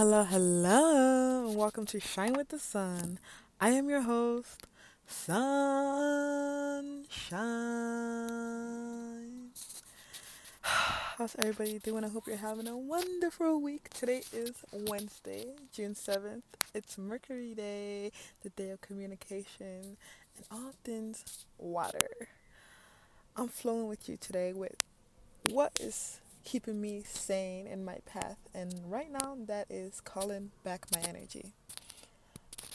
hello, hello, welcome to Shine with the Sun. I am your host, Sunshine. How's everybody doing? I hope you're having a wonderful week. Today is Wednesday, June 7th. It's Mercury Day, the day of communication and all things water. I'm flowing with you today with what is keeping me sane in my path. And right now, that is calling back my energy.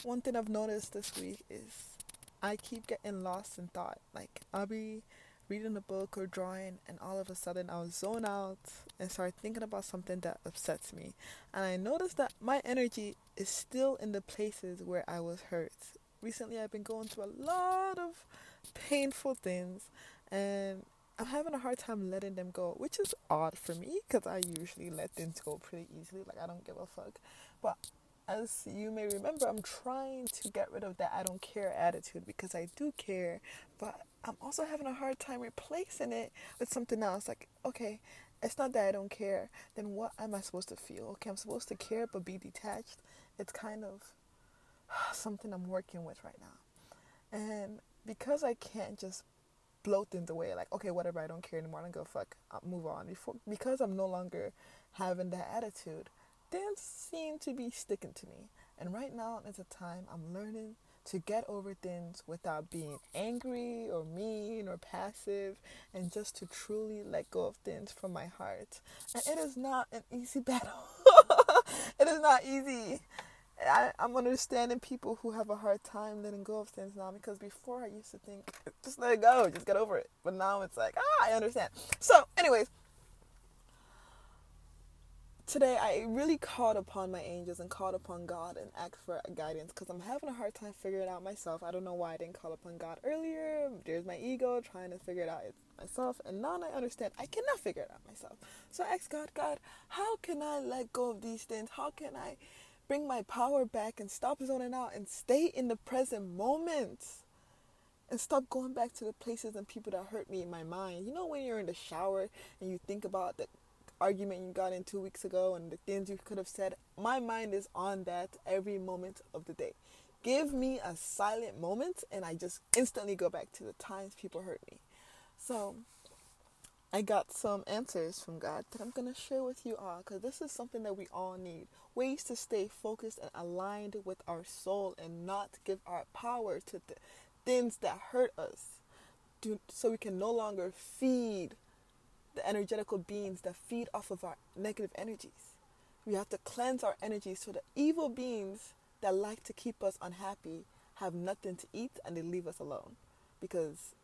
One thing I've noticed this week is I keep getting lost in thought. Like, I'll be reading a book or drawing, and all of a sudden, I'll zone out and start thinking about something that upsets me. And I notice that my energy is still in the places where I was hurt. Recently, I've been going through a lot of painful things, and I'm having a hard time letting them go, which is odd for me because I usually let things go pretty easily. Like, I don't give a fuck. But as you may remember, I'm trying to get rid of that I don't care attitude because I do care, but I'm also having a hard time replacing it with something else. Like, okay, it's not that I don't care, then what am I supposed to feel? Okay, I'm supposed to care but be detached. It's kind of something I'm working with right now. And because I can't just blow things away. Like, okay, whatever, I don't care anymore. I don't give a fuck. I'll move on. Before, because I'm no longer having that attitude, things seem to be sticking to me. And right now is a time I'm learning to get over things without being angry or mean or passive and just to truly let go of things from my heart. And it is not an easy battle. it is not easy. I, I'm understanding people who have a hard time letting go of things now because before I used to think, just let it go, just get over it. But now it's like, ah, I understand. So, anyways, today I really called upon my angels and called upon God and asked for guidance because I'm having a hard time figuring it out myself. I don't know why I didn't call upon God earlier. There's my ego trying to figure it out myself, and now I understand I cannot figure it out myself. So I asked God, God, how can I let go of these things? How can I bring my power back and stop zoning out and stay in the present moment and stop going back to the places and people that hurt me in my mind. You know, when you're in the shower and you think about the argument you got in two weeks ago and the things you could have said, my mind is on that every moment of the day. Give me a silent moment and I just instantly go back to the times people hurt me. So, I got some answers from God that I'm going to share with you all because this is something that we all need ways to stay focused and aligned with our soul and not give our power to th- things that hurt us to, so we can no longer feed the energetical beings that feed off of our negative energies. We have to cleanse our energy so the evil beings that like to keep us unhappy have nothing to eat and they leave us alone. Because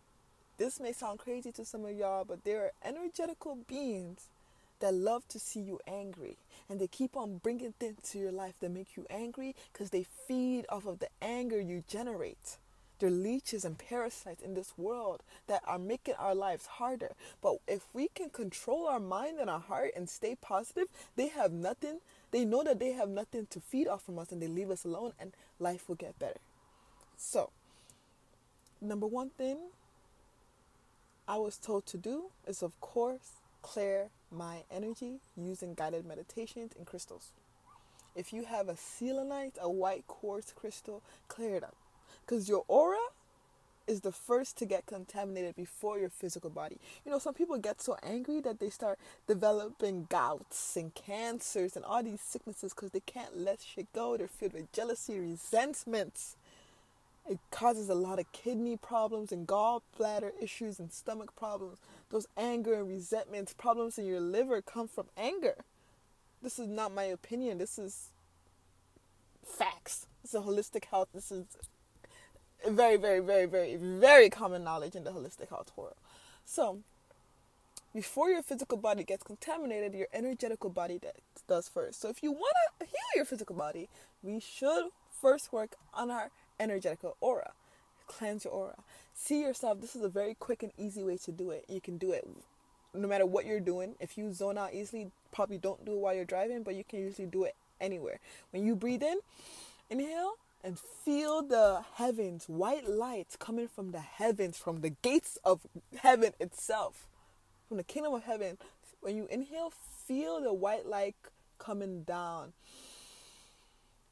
this may sound crazy to some of y'all, but there are energetical beings that love to see you angry and they keep on bringing things to your life that make you angry because they feed off of the anger you generate. They're leeches and parasites in this world that are making our lives harder. But if we can control our mind and our heart and stay positive, they have nothing. They know that they have nothing to feed off from us and they leave us alone and life will get better. So, number one thing I was told to do is, of course, clear my energy using guided meditations and crystals. If you have a selenite, a white quartz crystal, clear it up. Because your aura is the first to get contaminated before your physical body. You know, some people get so angry that they start developing gouts and cancers and all these sicknesses because they can't let shit go. They're filled with jealousy, resentments. It causes a lot of kidney problems and gallbladder issues and stomach problems. Those anger and resentments, problems in your liver come from anger. This is not my opinion. This is facts. This is holistic health. This is very, very, very, very, very common knowledge in the holistic health world. So, before your physical body gets contaminated, your energetical body does first. So, if you want to heal your physical body, we should first work on our energetical aura. Cleanse your aura. See yourself. This is a very quick and easy way to do it. You can do it no matter what you're doing. If you zone out easily, probably don't do it while you're driving, but you can usually do it anywhere. When you breathe in, inhale and feel the heavens, white lights coming from the heavens, from the gates of heaven itself, from the kingdom of heaven. When you inhale, feel the white light coming down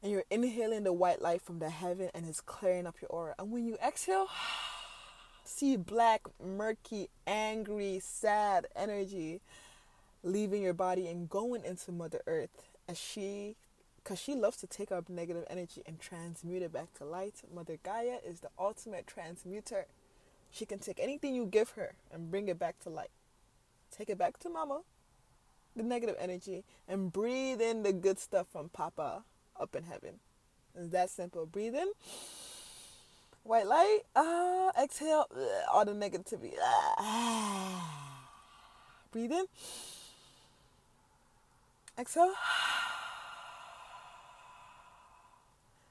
And you're inhaling the white light from the heaven and it's clearing up your aura. And when you exhale, see black, murky, angry, sad energy leaving your body and going into Mother Earth as she because she loves to take up negative energy and transmute it back to light. Mother Gaia is the ultimate transmuter. She can take anything you give her and bring it back to light. Take it back to Mama, the negative energy, and breathe in the good stuff from Papa up in heaven. It's that simple. Breathe in. White light. Uh, exhale. All the negativity. Ah. Breathe in. Exhale.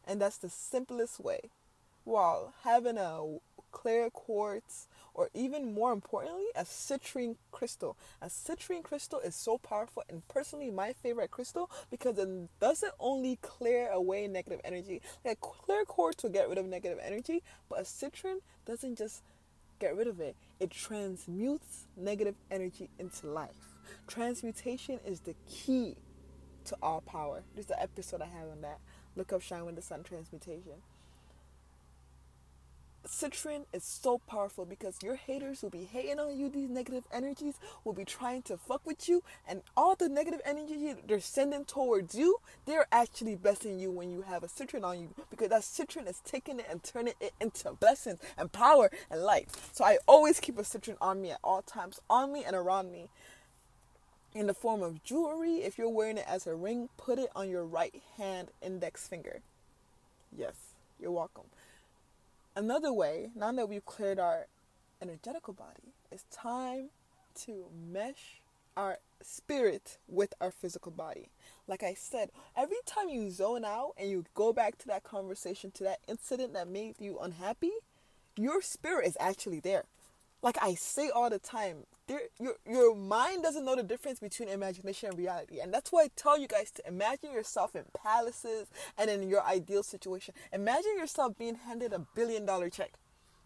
And that's the simplest way. While having a clear quartz, or even more importantly, a citrine crystal. A citrine crystal is so powerful, and personally, my favorite crystal because it doesn't only clear away negative energy. Like a clear quartz will get rid of negative energy, but a citrine doesn't just get rid of it, it transmutes negative energy into life. Transmutation is the key to all power. There's an episode I have on that. Look up Shine with the Sun Transmutation. Citrine is so powerful because your haters will be hating on you. These negative energies will be trying to fuck with you, and all the negative energy they're sending towards you, they're actually blessing you when you have a citrine on you because that citrine is taking it and turning it into blessings and power and light. So I always keep a citrine on me at all times, on me and around me in the form of jewelry. If you're wearing it as a ring, put it on your right hand index finger. Yes, you're welcome. Another way, now that we've cleared our energetical body, it's time to mesh our spirit with our physical body. Like I said, every time you zone out and you go back to that conversation, to that incident that made you unhappy, your spirit is actually there. Like I say all the time, there, your your mind doesn't know the difference between imagination and reality, and that's why I tell you guys to imagine yourself in palaces and in your ideal situation. Imagine yourself being handed a billion dollar check,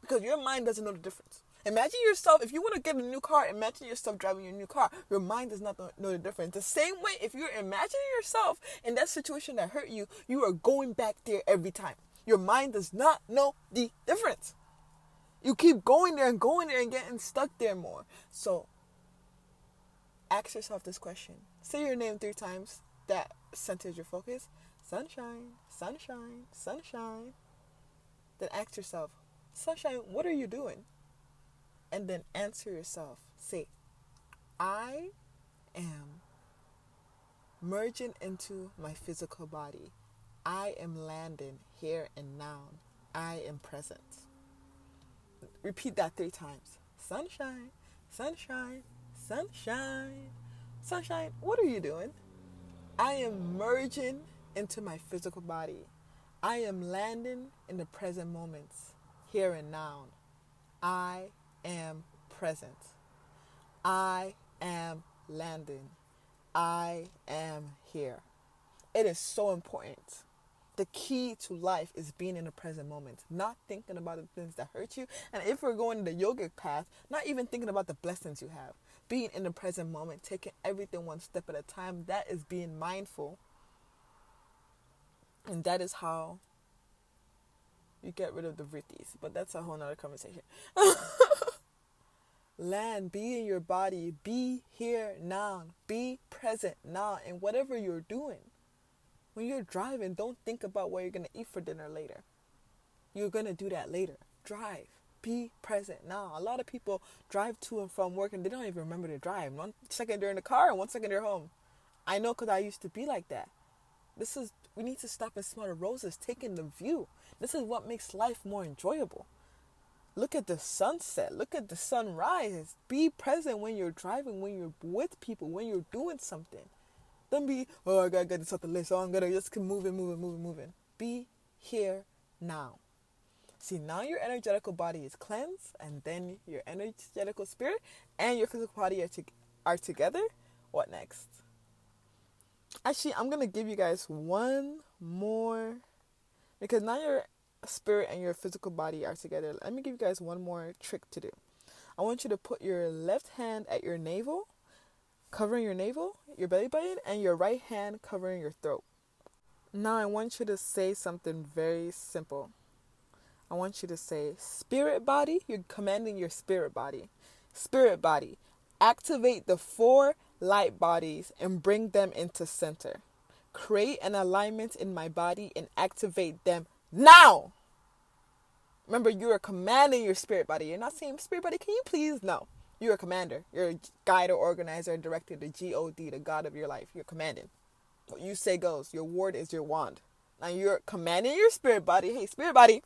because your mind doesn't know the difference. Imagine yourself if you want to get a new car. Imagine yourself driving your new car. Your mind does not know the difference. The same way, if you're imagining yourself in that situation that hurt you, you are going back there every time. Your mind does not know the difference. You keep going there and going there and getting stuck there more. So ask yourself this question. Say your name three times. That centers your focus. Sunshine, sunshine, sunshine. Then ask yourself, Sunshine, what are you doing? And then answer yourself. Say, I am merging into my physical body. I am landing here and now. I am present. Repeat that three times. Sunshine, sunshine, sunshine, sunshine. What are you doing? I am merging into my physical body. I am landing in the present moments, here and now. I am present. I am landing. I am here. It is so important the key to life is being in the present moment, not thinking about the things that hurt you. And if we're going the yogic path, not even thinking about the blessings you have. Being in the present moment, taking everything one step at a time, that is being mindful. And that is how you get rid of the vrittis. But that's a whole nother conversation. Land, be in your body, be here now, be present now in whatever you're doing. When you're driving, don't think about what you're going to eat for dinner later. You're going to do that later. Drive. Be present now. A lot of people drive to and from work and they don't even remember to drive. One second they're in the car and one second they're home. I know because I used to be like that. This is, we need to stop and smell the roses, taking in the view. This is what makes life more enjoyable. Look at the sunset. Look at the sunrise. Be present when you're driving, when you're with people, when you're doing something. Don't be, oh, I gotta get this off the list. So I'm gonna just keep moving, moving, moving, moving. Be here now. See, now your energetical body is cleansed, and then your energetical spirit and your physical body are, to- are together. What next? Actually, I'm gonna give you guys one more because now your spirit and your physical body are together. Let me give you guys one more trick to do. I want you to put your left hand at your navel covering your navel, your belly button, and your right hand covering your throat. Now I want you to say something very simple. I want you to say, Spirit body, you're commanding your spirit body. Spirit body, activate the four light bodies and bring them into center. Create an alignment in my body and activate them now. Remember, you are commanding your spirit body. You're not saying, Spirit body, can you please? No. You're a commander. You're a guide or organizer, and director, the G O D, the God of your life. You're commanding. What you say goes. Your word is your wand. Now you're commanding your spirit body. Hey, spirit body.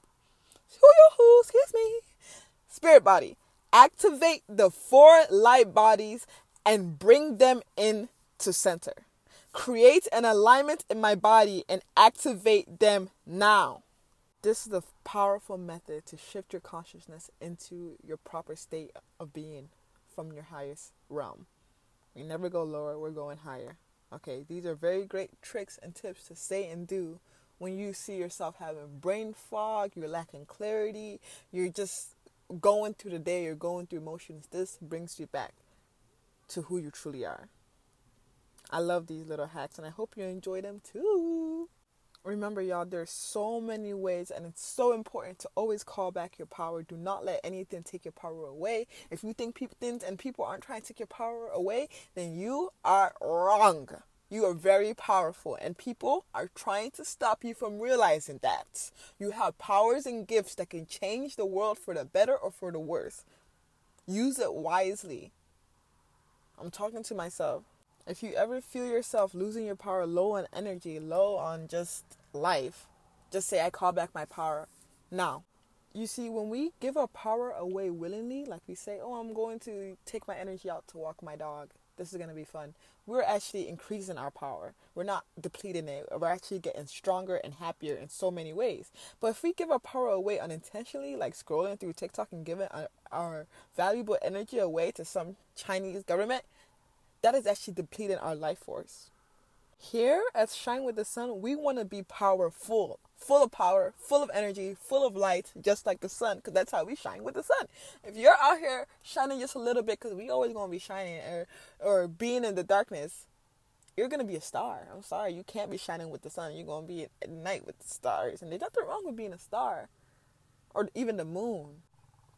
Who? Excuse me. Spirit body. Activate the four light bodies and bring them in to center. Create an alignment in my body and activate them now. This is a powerful method to shift your consciousness into your proper state of being from your highest realm. We never go lower, we're going higher. Okay, these are very great tricks and tips to say and do when you see yourself having brain fog, you're lacking clarity, you're just going through the day, you're going through emotions. This brings you back to who you truly are. I love these little hacks and I hope you enjoy them too. Remember, y'all, there's so many ways, and it's so important to always call back your power. Do not let anything take your power away. If you think people things and people aren't trying to take your power away, then you are wrong. You are very powerful, and people are trying to stop you from realizing that. You have powers and gifts that can change the world for the better or for the worse. Use it wisely. I'm talking to myself. If you ever feel yourself losing your power, low on energy, low on just life, just say, I call back my power now. You see, when we give our power away willingly, like we say, Oh, I'm going to take my energy out to walk my dog, this is going to be fun, we're actually increasing our power. We're not depleting it. We're actually getting stronger and happier in so many ways. But if we give our power away unintentionally, like scrolling through TikTok and giving our, our valuable energy away to some Chinese government, that is actually depleting our life force. Here at Shine with the Sun, we want to be powerful, full of power, full of energy, full of light, just like the sun, because that's how we shine with the sun. If you're out here shining just a little bit, because we always to be shining, or, or being in the darkness, you're to be a star. I'm sorry, you can't be shining with the sun. You're to be at night with the stars. And there's nothing wrong with being a star, or even the moon.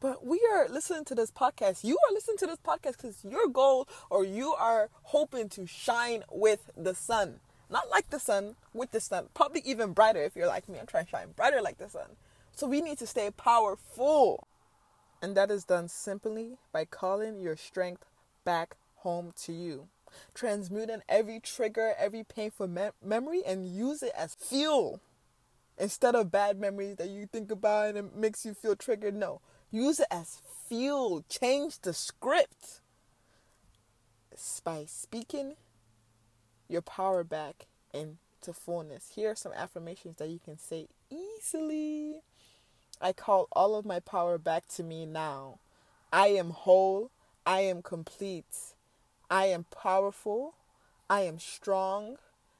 But we are listening to this podcast. You are listening to this podcast because your goal or you are hoping to shine with the sun. Not like the sun, with the sun. Probably even brighter if you're like me. I'm trying to shine brighter like the sun. So we need to stay powerful. And that is done simply by calling your strength back home to you. Transmuting every trigger, every painful me- memory, and use it as fuel. Instead of bad memories that you think about and it makes you feel triggered, no Use it as fuel. Change the script by speaking your power back into fullness. Here are some affirmations that you can say easily. I call all of my power back to me now. I am whole. I am complete. I am powerful. I am strong.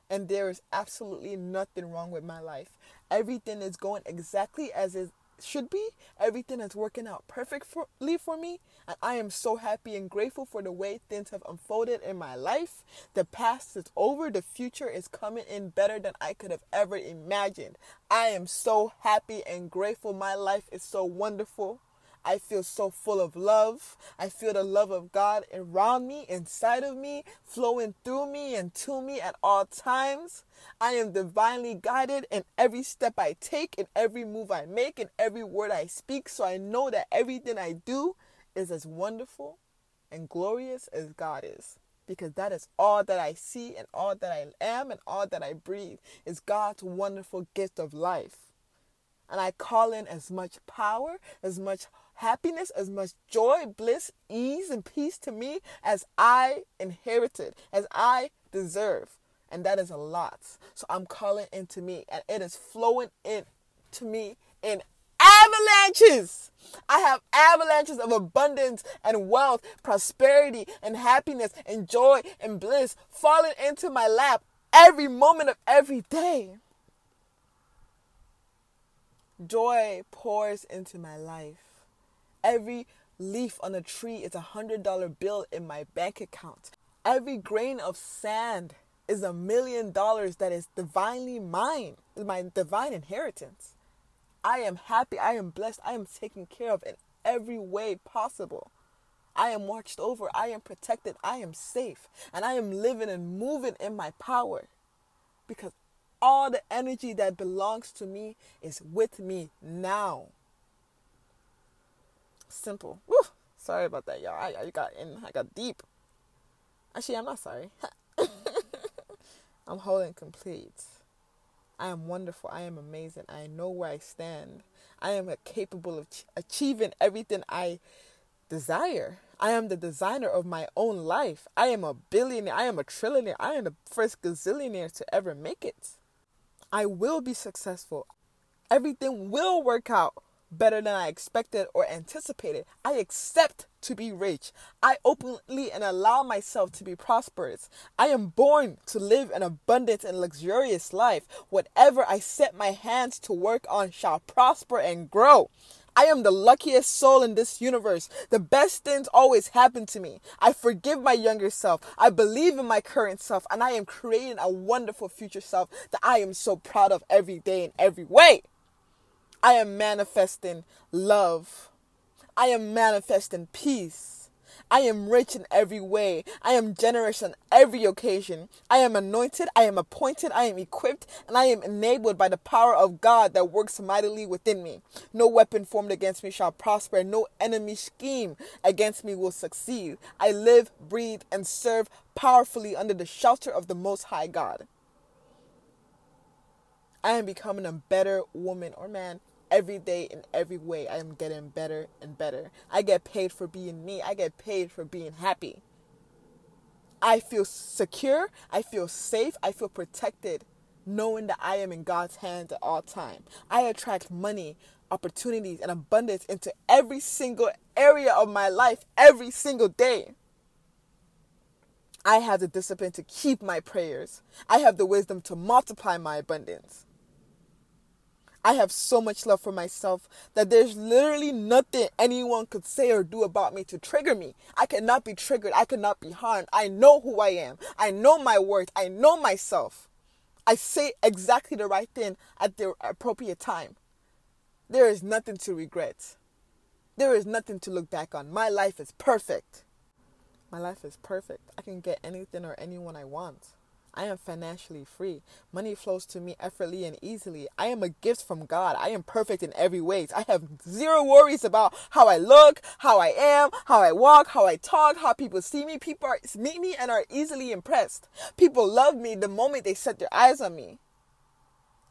And there is absolutely nothing wrong with my life. Everything is going exactly as is should be. Everything is working out perfectly for me. And I am so happy and grateful for the way things have unfolded in my life. The past is over. The future is coming in better than I could have ever imagined. I am so happy and grateful. My life is so wonderful. I feel so full of love. I feel the love of God around me, inside of me, flowing through me and to me at all times. I am divinely guided in every step I take, in every move I make, in every word I speak. So I know that everything I do is as wonderful and glorious as God is. Because that is all that I see and all that I am and all that I breathe is God's wonderful gift of life. And I call in as much power, as much happiness, as much joy, bliss, ease, and peace to me as I inherited, as I deserve. And that is a lot. So I'm calling into me, and it is flowing into me in avalanches. I have avalanches of abundance and wealth, prosperity and happiness and joy and bliss falling into my lap every moment of every day. Joy pours into my life. Every leaf on a tree is a hundred dollar bill in my bank account. Every grain of sand is a million dollars that is divinely mine, my divine inheritance. I am happy, I am blessed, I am taken care of in every way possible. I am watched over, I am protected, I am safe, and I am living and moving in my power because all the energy that belongs to me is with me now. Simple. Woo! Sorry about that, y'all. I, I got in, I got deep. Actually, I'm not sorry. I'm whole and complete. I am wonderful. I am amazing. I know where I stand. I am capable of achieving everything I desire. I am the designer of my own life. I am a billionaire. I am a trillionaire. I am the first gazillionaire to ever make it. I will be successful. Everything will work out better than I expected or anticipated. I accept to be rich. I openly and allow myself to be prosperous. I am born to live an abundant and luxurious life. Whatever I set my hands to work on shall prosper and grow. I am the luckiest soul in this universe. The best things always happen to me. I forgive my younger self. I believe in my current self. And I am creating a wonderful future self that I am so proud of every day in every way. I am manifesting love. I am manifesting peace. I am rich in every way. I am generous on every occasion. I am anointed. I am appointed. I am equipped. And I am enabled by the power of God that works mightily within me. No weapon formed against me shall prosper. No enemy scheme against me will succeed. I live, breathe, and serve powerfully under the shelter of the Most High God. I am becoming a better woman or man every day in every way I am getting better and better. I get paid for being me. I get paid for being happy. I feel secure, I feel safe, I feel protected knowing that I am in God's hands at all time. I attract money, opportunities and abundance into every single area of my life every single day. I have the discipline to keep my prayers. I have the wisdom to multiply my abundance. I have so much love for myself that there's literally nothing anyone could say or do about me to trigger me. I cannot be triggered. I cannot be harmed. I know who I am. I know my worth. I know myself. I say exactly the right thing at the appropriate time. There is nothing to regret. There is nothing to look back on. My life is perfect. My life is perfect. I can get anything or anyone I want. I am financially free. Money flows to me effortlessly and easily. I am a gift from God. I am perfect in every way. I have zero worries about how I look, how I am, how I walk, how I talk, how people see me. People are, meet me and are easily impressed. People love me the moment they set their eyes on me.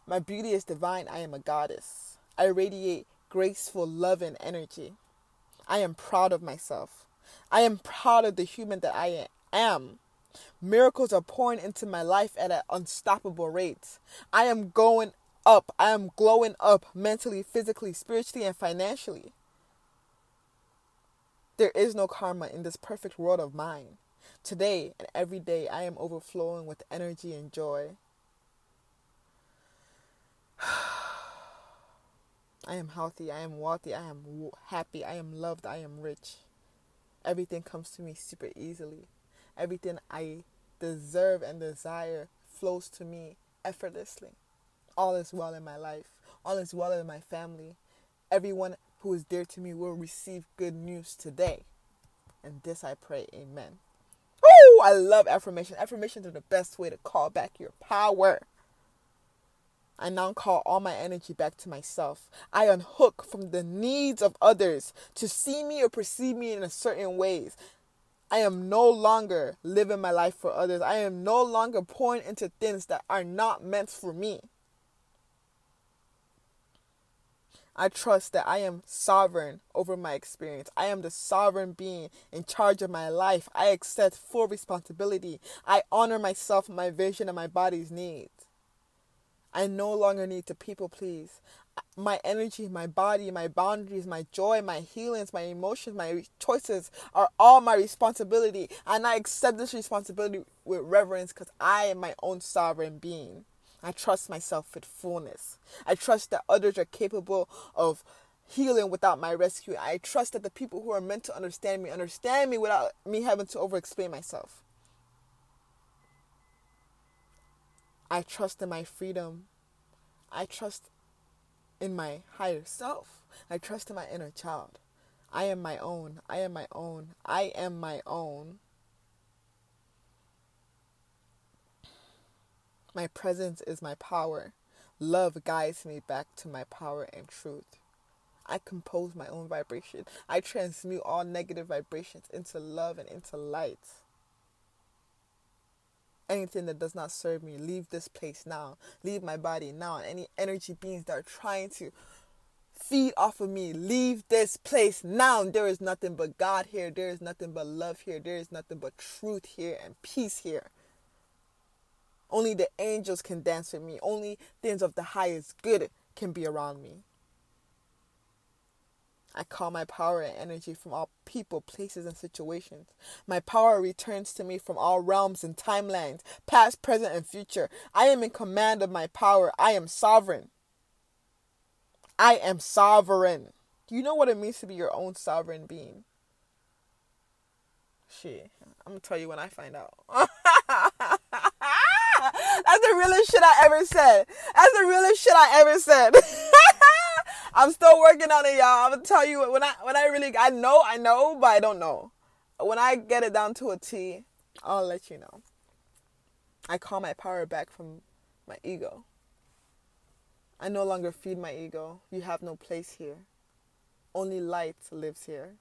My beauty is divine. I am a goddess. I radiate graceful love and energy. I am proud of myself. I am proud of the human that I am. Miracles are pouring into my life at an unstoppable rate. I am going up. I am glowing up mentally, physically, spiritually, and financially. There is no karma in this perfect world of mine. Today and every day, I am overflowing with energy and joy. I am healthy. I am wealthy. I am happy. I am loved. I am rich. Everything comes to me super easily. Everything I deserve and desire flows to me effortlessly. All is well in my life. All is well in my family. Everyone who is dear to me will receive good news today. And this I pray, amen. Oh, I love affirmation. Affirmations are the best way to call back your power. I now call all my energy back to myself. I unhook from the needs of others to see me or perceive me in a certain ways. I am no longer living my life for others. I am no longer pouring into things that are not meant for me. I trust that I am sovereign over my experience. I am the sovereign being in charge of my life. I accept full responsibility. I honor myself, my vision, and my body's needs. I no longer need to people please my energy, my body, my boundaries, my joy, my healings, my emotions, my choices are all my responsibility. And I accept this responsibility with reverence because I am my own sovereign being. I trust myself with fullness. I trust that others are capable of healing without my rescue. I trust that the people who are meant to understand me understand me without me having to over explain myself. I trust in my freedom. I trust in my higher self. I trust in my inner child. I am my own. I am my own. I am my own. My presence is my power. Love guides me back to my power and truth. I compose my own vibration. I transmute all negative vibrations into love and into light. Anything that does not serve me, leave this place now. Leave my body now. Any energy beings that are trying to feed off of me, leave this place now. There is nothing but God here. There is nothing but love here. There is nothing but truth here and peace here. Only the angels can dance with me. Only things of the highest good can be around me. I call my power and energy from all people, places, and situations. My power returns to me from all realms and timelines, past, present, and future. I am in command of my power. I am sovereign. I am sovereign. Do you know what it means to be your own sovereign being? Shit, I'm gonna tell you when I find out. That's the realest shit I ever said. That's the realest shit I ever said. I'm still working on it, y'all. I'm gonna tell you when I when I really I know I know, but I don't know. When I get it down to a T, I'll let you know. I call my power back from my ego. I no longer feed my ego. You have no place here. Only light lives here.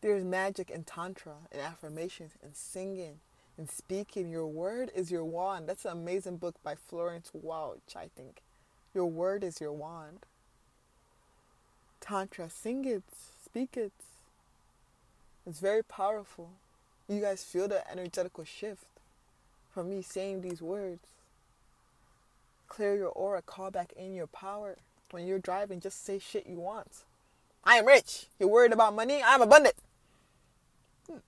There's magic in Tantra, and affirmations, and singing, and speaking. Your word is your wand. That's an amazing book by Florence Welch, I think. Your word is your wand. Tantra, sing it, speak it. It's very powerful. You guys feel the energetical shift from me saying these words. Clear your aura, call back in your power. When you're driving, just say shit you want. I am rich. You're worried about money? I'm abundant. Hmm.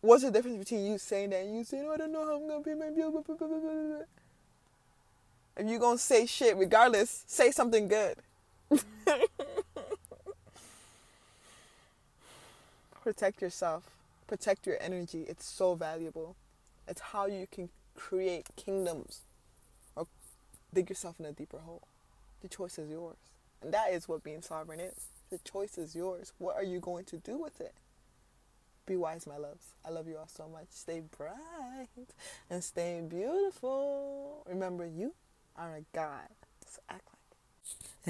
What's the difference between you saying that and you saying, oh, I don't know how I'm going to pay my bill? If you're going to say shit, regardless, say something good. Protect yourself. Protect your energy. It's so valuable. It's how you can create kingdoms or dig yourself in a deeper hole. The choice is yours. And that is what being sovereign is. The choice is yours. What are you going to do with it? Be wise, my loves. I love you all so much. Stay bright and stay beautiful. Remember, you Oh are a God. So act like it.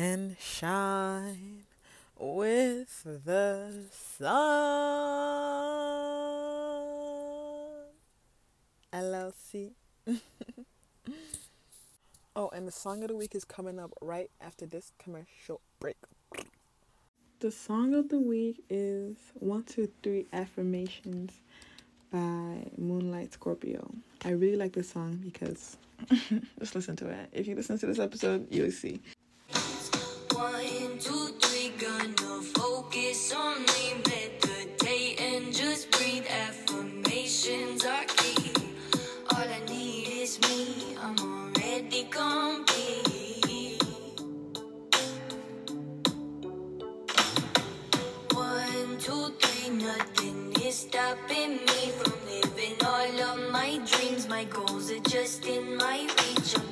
And shine with the sun. LLC. oh, and the song of the week is coming up right after this commercial break. The song of the week is One, Two, Three Affirmations by Moonlight Scorpio. I really like this song because just listen to it. If you listen to this episode, you'll see. One, two, three, gonna focus on me, meditate and just breathe. Affirmations are stopping me from living all of my dreams. My goals are just in my reach. I'm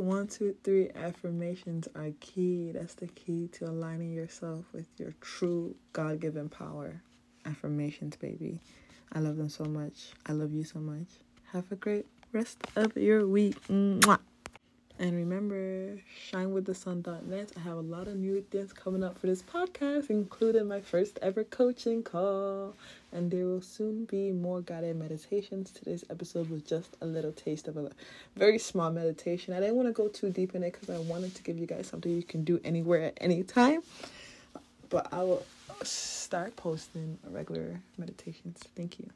one, two, three affirmations are key. That's the key to aligning yourself with your true God given power. Affirmations, baby. I love them so much. I love you so much. Have a great rest of your week. Mwah. And remember, shinewiththesun.net. I have a lot of new things coming up for this podcast, including my first ever coaching call. And there will soon be more guided meditations. Today's episode was just a little taste of a very small meditation. I didn't want to go too deep in it because I wanted to give you guys something you can do anywhere at any time. But I will start posting regular meditations. Thank you.